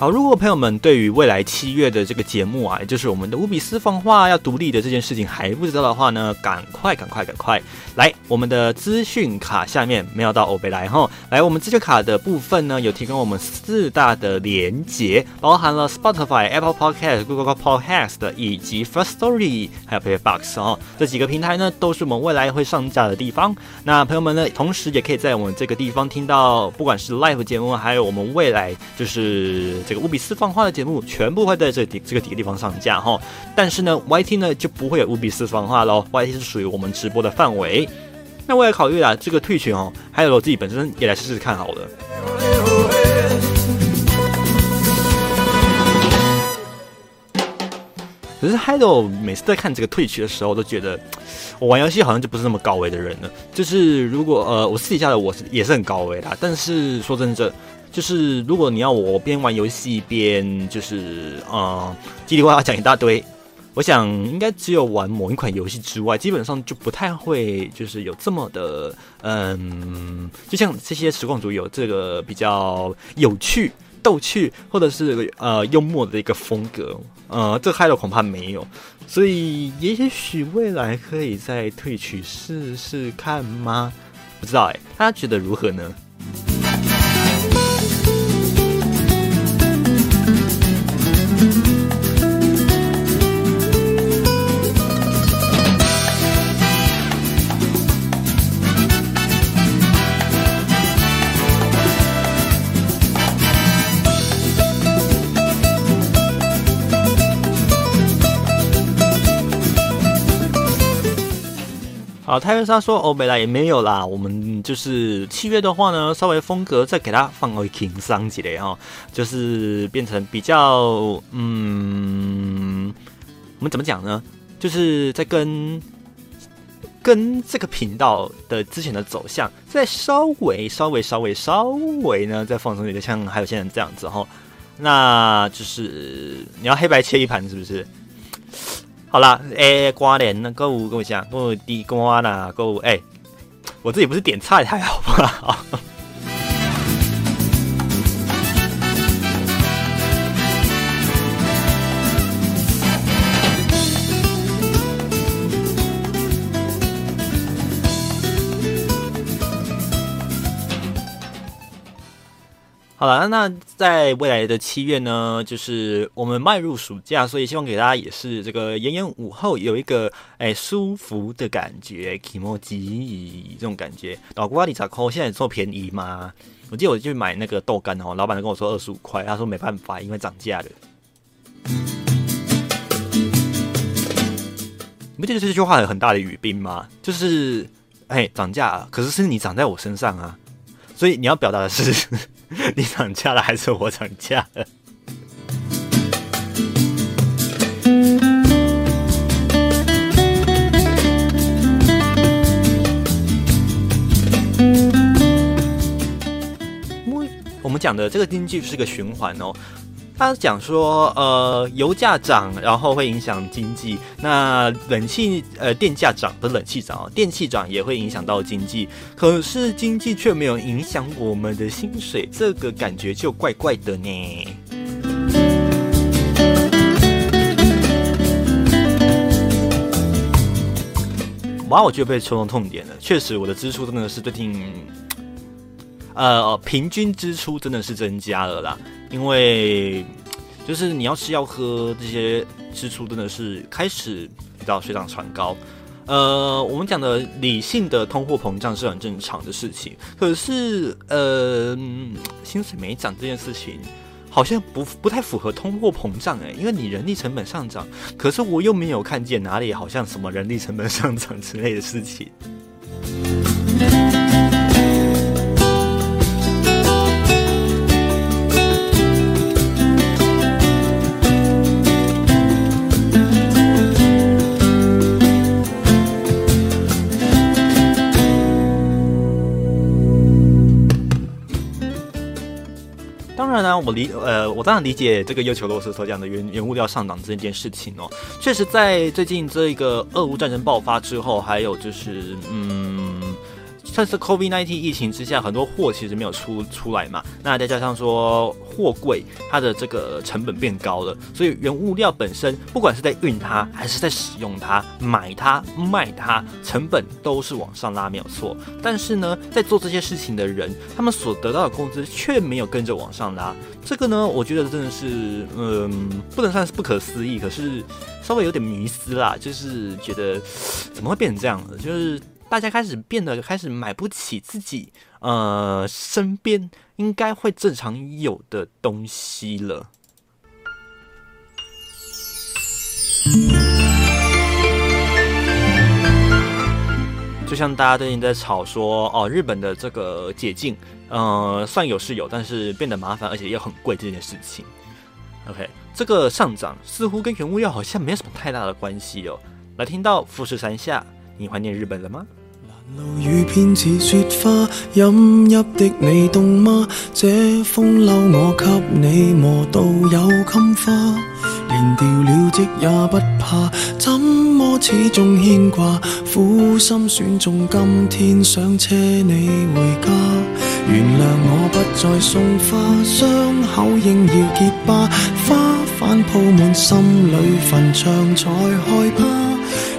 [SPEAKER 1] 好，如果朋友们对于未来七月的这个节目啊，也就是我们的乌比斯放话要独立的这件事情还不知道的话呢，赶快赶快赶快来我们的资讯卡下面没有到欧贝来哈，来我们资讯卡的部分呢，有提供我们四大的连接，包含了 Spotify、Apple Podcast、Google Podcast 以及 First Story，还有 p a y b o x 哦，这几个平台呢都是我们未来会上架的地方。那朋友们呢，同时也可以在我们这个地方听到，不管是 Live 节目，还有我们未来就是。这个五比四放话的节目全部会在这底这个几个地方上架哈，但是呢，YT 呢就不会有五比四放话喽，YT 是属于我们直播的范围。那我也考虑了这个退群哦，还有我自己本身也来试试看好了。可是 h i d o 每次在看这个退群的时候，都觉得我玩游戏好像就不是那么高危的人了。就是如果呃，我私底下的我是也是很高危的，但是说真的。就是如果你要我边玩游戏边就是呃叽里呱啦讲一大堆，我想应该只有玩某一款游戏之外，基本上就不太会就是有这么的，嗯，就像这些实况组有这个比较有趣、逗趣或者是呃幽默的一个风格，呃，这嗨了恐怕没有，所以也许未来可以再退曲试试看吗？不知道哎，大家觉得如何呢？好，泰瑞莎说欧美来也没有啦，我们就是七月的话呢，稍微风格再给它放回轻松几类哈，就是变成比较嗯，我们怎么讲呢？就是在跟跟这个频道的之前的走向，再稍微稍微稍微稍微呢再放松一点，像还有现在这样子哈，那就是你要黑白切一盘是不是？好啦，诶，瓜莲那购物跟我讲，购地瓜啦，购物哎，我自己不是点菜还好不好？了，那在未来的七月呢，就是我们迈入暑假，所以希望给大家也是这个炎炎午后有一个哎舒服的感觉，kimoji 这种感觉。老瓜里查扣现在做便宜吗？我记得我去买那个豆干哦，老板跟我说二十五块，他说没办法，因为涨价了。你不觉得这句话有很大的语病吗？就是哎涨价，可是是你涨在我身上啊，所以你要表达的是。你涨价了还是我涨价了？我们讲的这个经济是个循环哦。他讲说，呃，油价涨，然后会影响经济。那冷气，呃，电价涨，不是冷气涨电气涨也会影响到经济。可是经济却没有影响我们的薪水，这个感觉就怪怪的呢。哇，我就被戳中痛点了。确实，我的支出真的是最近，呃，平均支出真的是增加了啦。因为就是你要吃要喝这些支出真的是开始比较水涨船高，呃，我们讲的理性的通货膨胀是很正常的事情，可是呃，薪水没涨这件事情好像不不太符合通货膨胀诶，因为你人力成本上涨，可是我又没有看见哪里好像什么人力成本上涨之类的事情。当然我理呃，我当然理解这个要求罗斯所讲的原原物料上涨这件事情哦。确实，在最近这个俄乌战争爆发之后，还有就是嗯。但是 COVID-19 疫情之下，很多货其实没有出出来嘛。那再加上说货柜它的这个成本变高了，所以原物料本身不管是在运它，还是在使用它、买它、卖它，成本都是往上拉，没有错。但是呢，在做这些事情的人，他们所得到的工资却没有跟着往上拉。这个呢，我觉得真的是，嗯，不能算是不可思议，可是稍微有点迷思啦，就是觉得怎么会变成这样的，就是。大家开始变得开始买不起自己呃身边应该会正常有的东西了。就像大家最近在吵说哦，日本的这个解禁，呃，算有是有，但是变得麻烦，而且也很贵这件事情。OK，这个上涨似乎跟原物料好像没有什么太大的关系哦。来听到富士山下，你怀念日本了吗？
[SPEAKER 3] 路雨偏似雪花，饮泣的你冻吗？这风褸我给你磨到有襟花。連掉了職也不怕，怎麼始終牽掛？苦心選中今天想車你回家，原諒我不再送花，傷口應要結疤，花瓣鋪滿心裏墳場才害怕。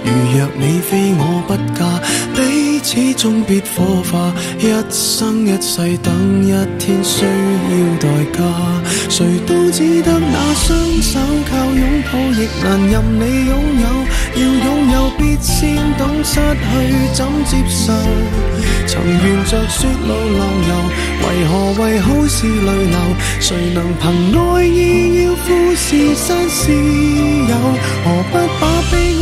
[SPEAKER 3] 如若你非我不嫁，始终必火化，一生一世等一天需要代价。谁都只得那双手靠拥抱，亦难任你拥有。要拥有必先懂失去怎接受。曾沿着雪路浪游，为何为好事泪流？谁能凭爱意要富士山私有？何不把悲哀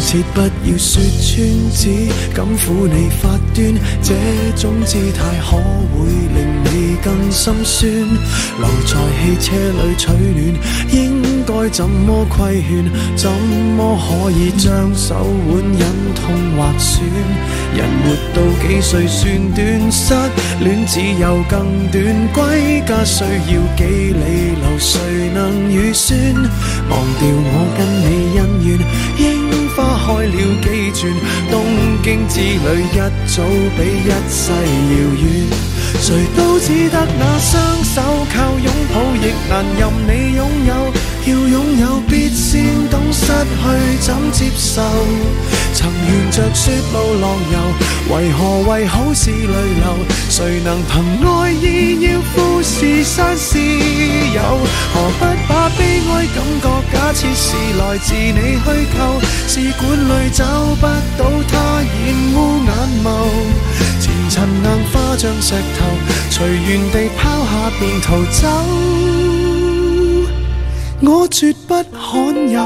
[SPEAKER 3] 情人節不要說穿，只敢抚你發端，這種姿態可會令你更心酸？留在汽車裏取暖，應該怎麼規勸？怎麼可以將手腕忍痛劃損？人活到幾歲算短？失戀只有更短，歸家需要幾里路，誰能預算？忘掉我跟你恩怨。櫻花開了几转，东京之旅一早比一世遥远。谁都只得那双手靠拥抱，亦难任你拥有。要拥有必先懂失去怎接受。曾沿着雪路浪游，为何为好事泪流？谁能凭爱意要富士山私有？何不把悲哀感觉假设是来自你虚构？试管里找不到它，染污眼眸。前尘硬化像石头，随缘地抛下便逃走。我绝不罕有，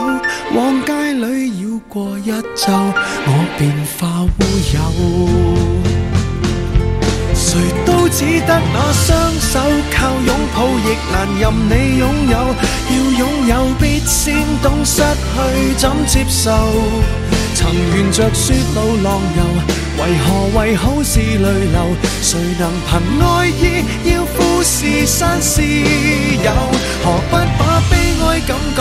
[SPEAKER 3] 往街裏繞过一周，我便化乌有。谁都只得那双手靠拥抱，亦难任你拥有。要拥有必先懂失去怎接受。曾沿着雪路浪游，为何为好事泪流？谁能凭爱意要富士山私有？何不把悲哀感觉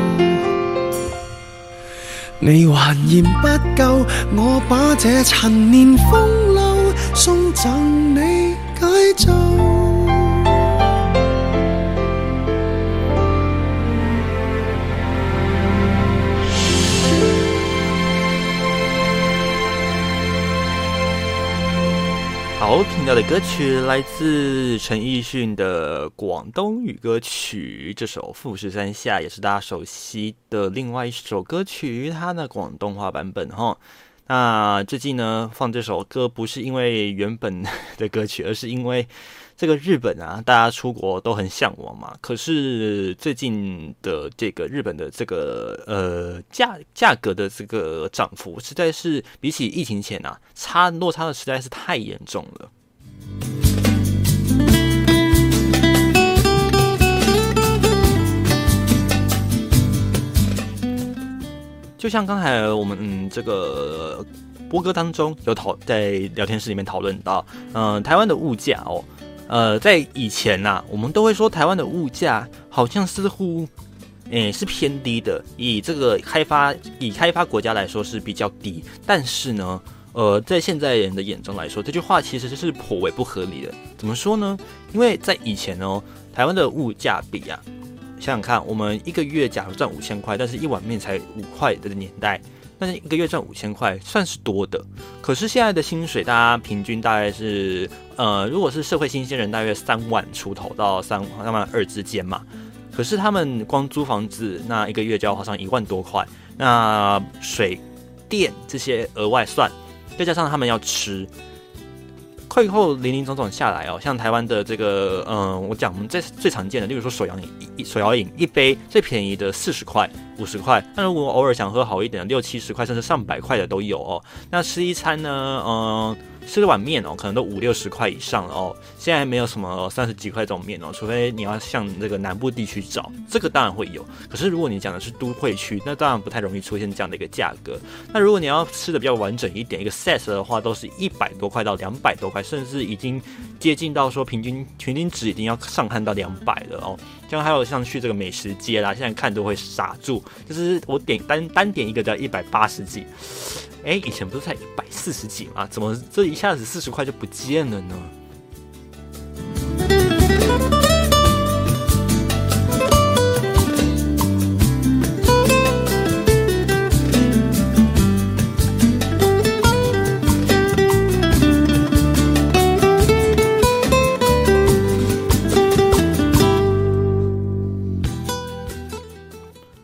[SPEAKER 3] 你还嫌不够，我把这陈年风流送赠你解咒。
[SPEAKER 1] 好，听到的歌曲来自陈奕迅的广东语歌曲，这首《富士山下》也是大家熟悉的另外一首歌曲，它的广东话版本哈。那最近呢，放这首歌不是因为原本的歌曲，而是因为。這個日本啊，大家出國都很向往嘛。可是最近的這個日本的這個呃價價格的這個漲幅，實在是比起疫情前啊，差落差的實在是太嚴重了。就像剛才我們嗯這個播歌當中有討在聊天室裡面討論到，嗯、台灣的物價哦。呃，在以前呐、我们都会说台湾的物价好像似乎，诶、是偏低的。以这个开发，以开发国家来说是比较低。但是呢，呃，在现在人的眼中来说，这句话其实是颇为不合理的。怎么说呢？因为在以前哦，台湾的物价比啊，想想看，我们一个月假如赚五千块，但是一碗面才五块的年代。但是一个月赚五千块算是多的。可是现在的薪水，大家平均大概是呃，如果是社会新鲜人，大约三万出头到三三万二之间嘛。可是他们光租房子，那一个月就要花上一万多块，那水电这些额外算，再加上他们要吃。最后零零总总下来哦，像台湾的这个，嗯，我讲我们最最常见的，例如说手摇饮，手摇饮一杯最便宜的四十块、五十块，那如果偶尔想喝好一点的，六七十块甚至上百块的都有哦。那吃一餐呢，嗯。吃碗面哦，可能都五六十块以上了哦。现在没有什么三十几块这种面哦，除非你要向这个南部地区找，这个当然会有。可是如果你讲的是都会区，那当然不太容易出现这样的一个价格。那如果你要吃的比较完整一点，一个 set 的话，都是一百多块到两百多块，甚至已经接近到说平均平均值已经要上看到两百了哦。像还有像去这个美食街啦，现在看都会傻住，就是我点单单点一个要一百八十几。哎，以前不是才一百四十几吗？怎么这一下子四十块就不见了呢？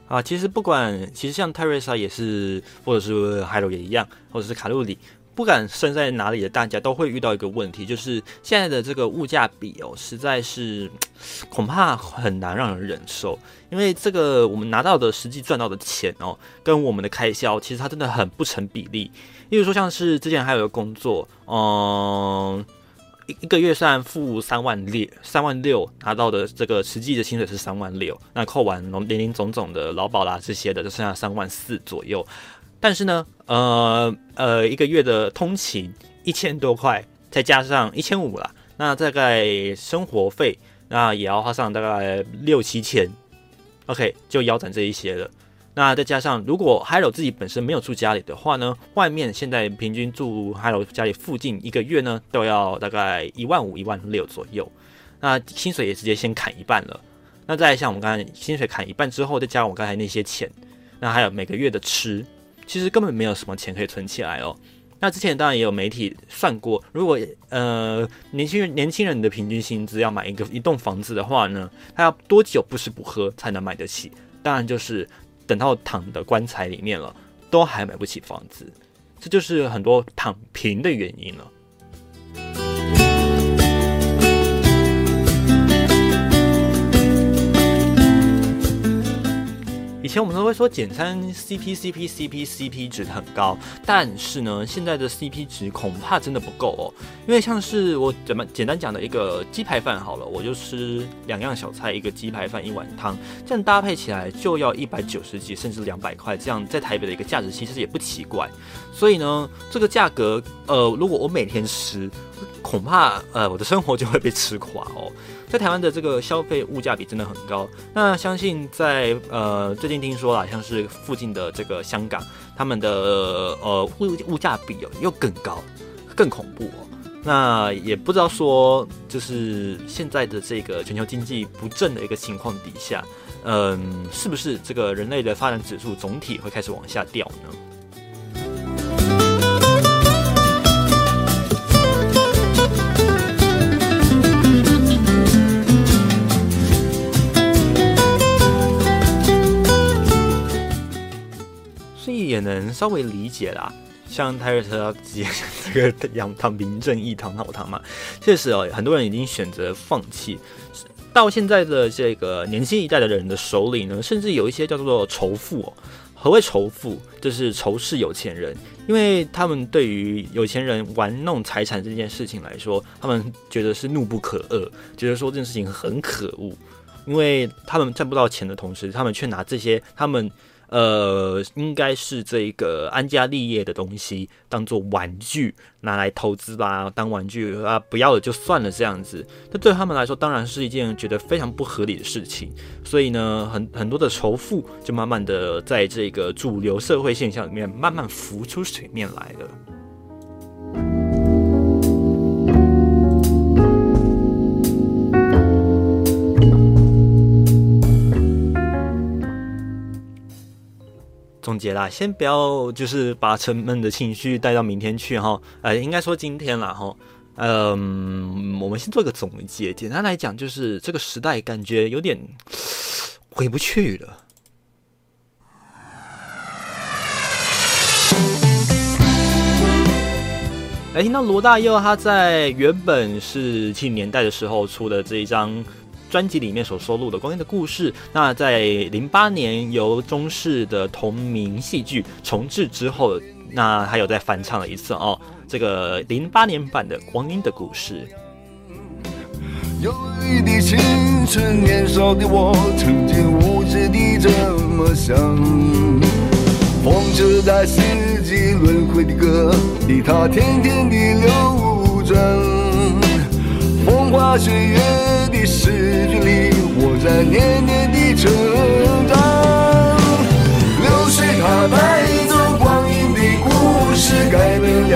[SPEAKER 1] 啊，其实不管，其实像泰瑞莎也是，或者是海洛也一样，或者是卡路里，不管生在哪里的大家都会遇到一个问题，就是现在的这个物价比哦，实在是恐怕很难让人忍受，因为这个我们拿到的实际赚到的钱哦，跟我们的开销其实它真的很不成比例。例如说，像是之前还有一个工作，嗯。一一个月算付三万六，三万六拿到的这个实际的薪水是三万六，那扣完零零总总的劳保啦这些的，就剩下三万四左右。但是呢，呃呃，一个月的通勤一千多块，再加上一千五啦，那大概生活费那也要花上大概六七千，OK，就腰斩这一些了。那再加上，如果 Hello 自己本身没有住家里的话呢，外面现在平均住 Hello 家里附近一个月呢，都要大概一万五、一万六左右。那薪水也直接先砍一半了。那再像我们刚才薪水砍一半之后，再加上我刚才那些钱，那还有每个月的吃，其实根本没有什么钱可以存起来哦。那之前当然也有媒体算过，如果呃年轻人年轻人的平均薪资要买一个一栋房子的话呢，他要多久不吃不喝才能买得起？当然就是。等到躺的棺材里面了，都还买不起房子，这就是很多躺平的原因了。以前我们都会说简餐 CP CP CP CP 值很高，但是呢，现在的 CP 值恐怕真的不够哦。因为像是我怎么简单讲的一个鸡排饭好了，我就吃两样小菜，一个鸡排饭，一碗汤，这样搭配起来就要一百九十几，甚至两百块，这样在台北的一个价值其实也不奇怪。所以呢，这个价格，呃，如果我每天吃，恐怕呃我的生活就会被吃垮哦。在台湾的这个消费物价比真的很高，那相信在呃最近听说了，像是附近的这个香港，他们的呃物物价比哦又更高，更恐怖哦。那也不知道说，就是现在的这个全球经济不振的一个情况底下，嗯，是不是这个人类的发展指数总体会开始往下掉呢？也能稍微理解啦，像泰瑞特直接这个养躺平正义躺好汤嘛，确实哦，很多人已经选择放弃。到现在的这个年轻一代的人的手里呢，甚至有一些叫做仇富哦。何谓仇富？就是仇视有钱人，因为他们对于有钱人玩弄财产这件事情来说，他们觉得是怒不可遏，觉得说这件事情很可恶，因为他们赚不到钱的同时，他们却拿这些他们。呃，应该是这个安家立业的东西，当做玩具拿来投资吧，当玩具啊，不要了就算了这样子。那对他们来说，当然是一件觉得非常不合理的事情。所以呢，很很多的仇富就慢慢的在这个主流社会现象里面慢慢浮出水面来了。总结啦，先不要就是把沉闷的情绪带到明天去哈，呃，应该说今天啦哈，嗯，我们先做一个总结。简单来讲，就是这个时代感觉有点回不去了。来听到罗大佑他在原本是七零年代的时候出的这一张专辑里面所收录的《光阴的故事》，那在零八年由中视的同名戏剧重置之后，那还有再翻唱了一次哦，这个零八年版的《光阴的故事》。
[SPEAKER 4] 忧郁的青春，年少的我，曾经无知地这么想。风车在四季轮回的歌里，它天天地流转。风花雪月的诗句里，我在年年的成长。流水它带走光阴的故事，改变了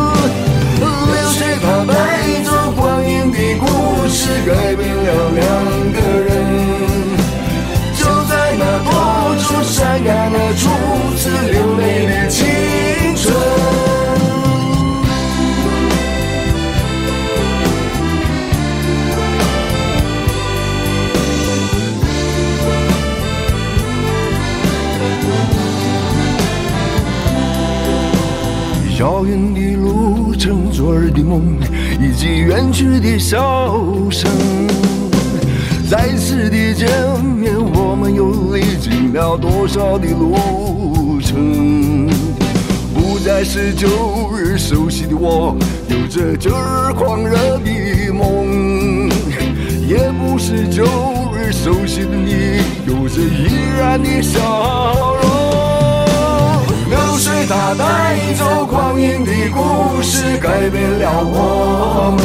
[SPEAKER 4] 流水它带走光阴的故事，改变了两个人。就在那多愁善感的初次流泪的青春。遥远的路程，昨日的梦，以及远去的笑声。再次的见面，我们又历经了多少的路程？不再是旧日熟悉的我，有着旧日狂热的梦；也不是旧日熟悉的你，有着依然的笑容。流水它带走光阴的故事，改变了我们。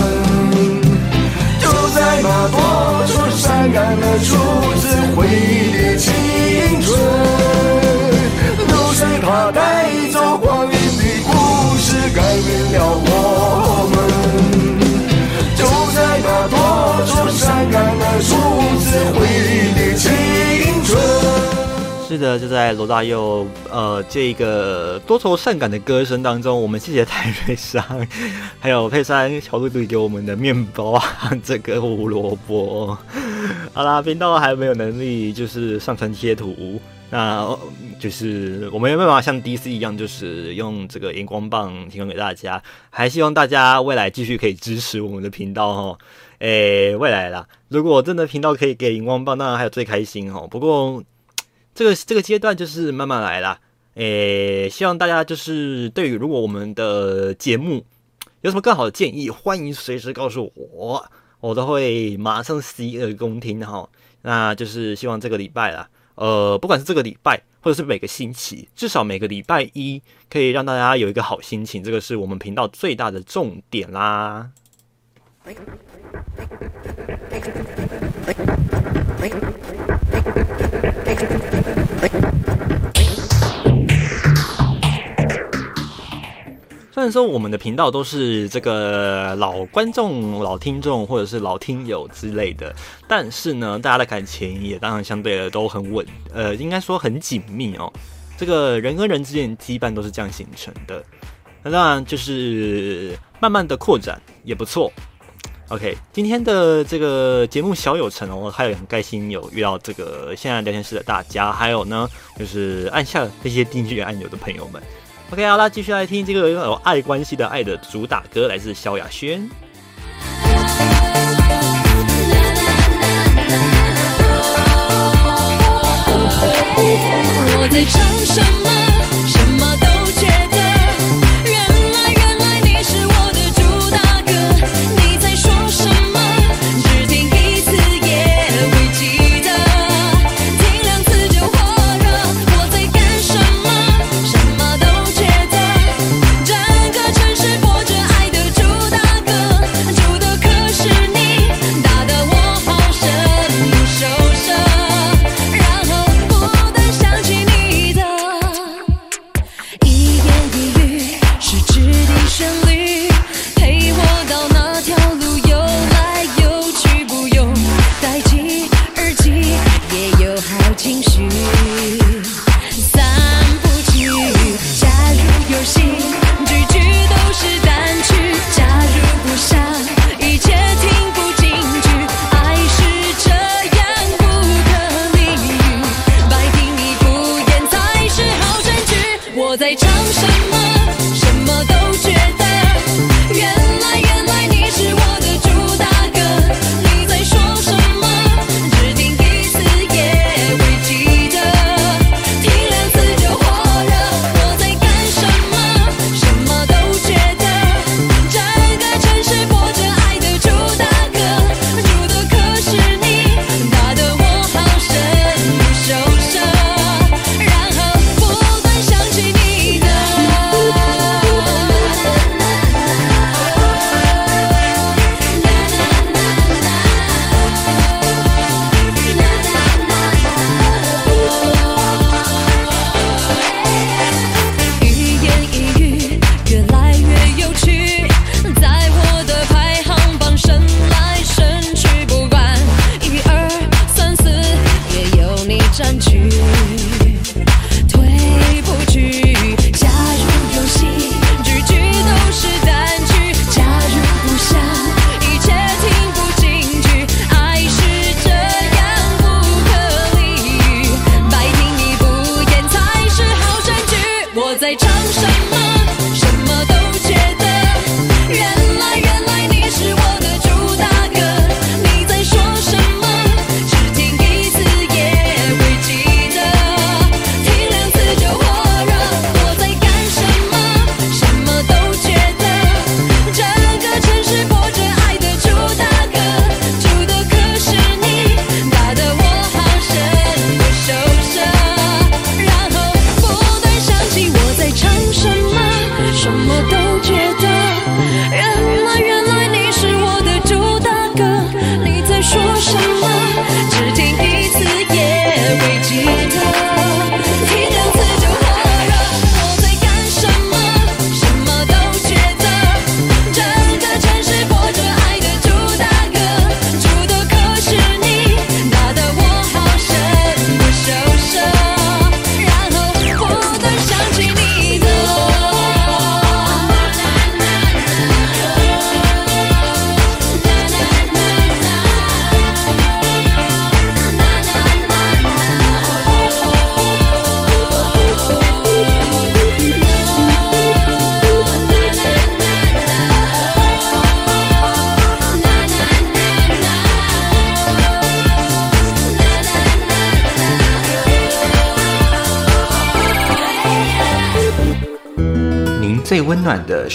[SPEAKER 4] 就在那多愁善感的初次回忆的
[SPEAKER 1] 是的，就在罗大佑呃这个多愁善感的歌声当中，我们谢谢泰瑞莎，还有佩珊小露露给我们的面包啊，这个胡萝卜。好啦，频道还没有能力就是上传贴图，那就是我们没办法像 DC 一样，就是用这个荧光棒提供给大家，还希望大家未来继续可以支持我们的频道哈。诶，未来啦，如果真的频道可以给荧光棒，当然还有最开心哦。不过。这个这个阶段就是慢慢来啦，诶，希望大家就是对于如果我们的节目有什么更好的建议，欢迎随时告诉我，我都会马上洗耳恭听哈。那就是希望这个礼拜啦，呃，不管是这个礼拜或者是每个星期，至少每个礼拜一可以让大家有一个好心情，这个是我们频道最大的重点啦。虽然说我们的频道都是这个老观众、老听众或者是老听友之类的，但是呢，大家的感情也当然相对的都很稳，呃，应该说很紧密哦。这个人跟人之间羁绊都是这样形成的，那当然就是慢慢的扩展也不错。OK，今天的这个节目小有成哦，还有很开心有遇到这个现在聊天室的大家，还有呢就是按下那些订阅按钮的朋友们。OK，好啦，继续来听这个有爱关系的爱的主打歌，来自萧亚轩。
[SPEAKER 2] 我在唱什么？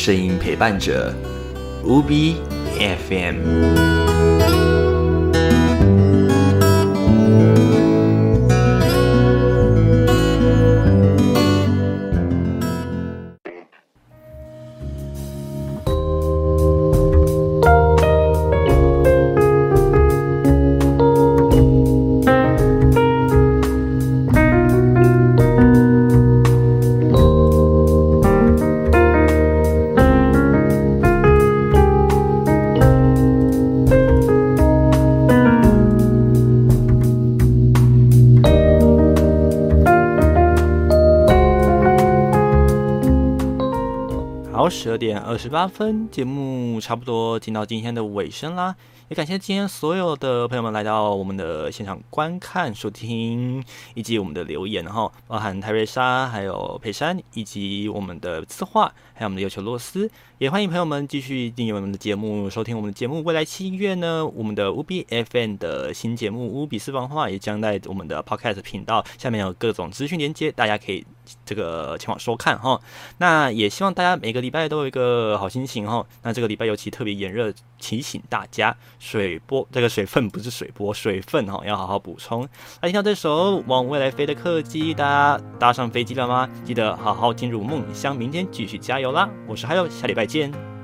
[SPEAKER 1] 声音陪伴者，UB FM。十二点二十八分节目差不多进到今天的尾声啦。也感谢今天所有的朋友们来到我们的现场观看、收听以及我们的留言，哈，包含泰瑞莎、还有佩珊，以及我们的字画，还有我们的尤求罗斯。也欢迎朋友们继续订阅我们的节目，收听我们的节目。未来七音乐呢，我们的五笔 FM 的新节目《五笔四方话》也将在我们的 Podcast 频道下面有各种资讯连接，大家可以这个前往收看哈。那也希望大家每个礼拜都有一个好心情哈。那这个礼拜尤其特别炎热，提醒大家。水波这个水分不是水波，水分哈要好好补充。来听到这首《往未来飞的客机》，大家搭上飞机了吗？记得好好进入梦乡，明天继续加油啦！我是还有，下礼拜见。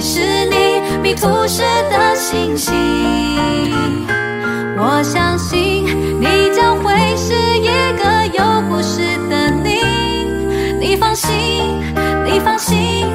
[SPEAKER 2] 是你迷途时的星星。我相信你将会是一个有故事的你。你放心，你放心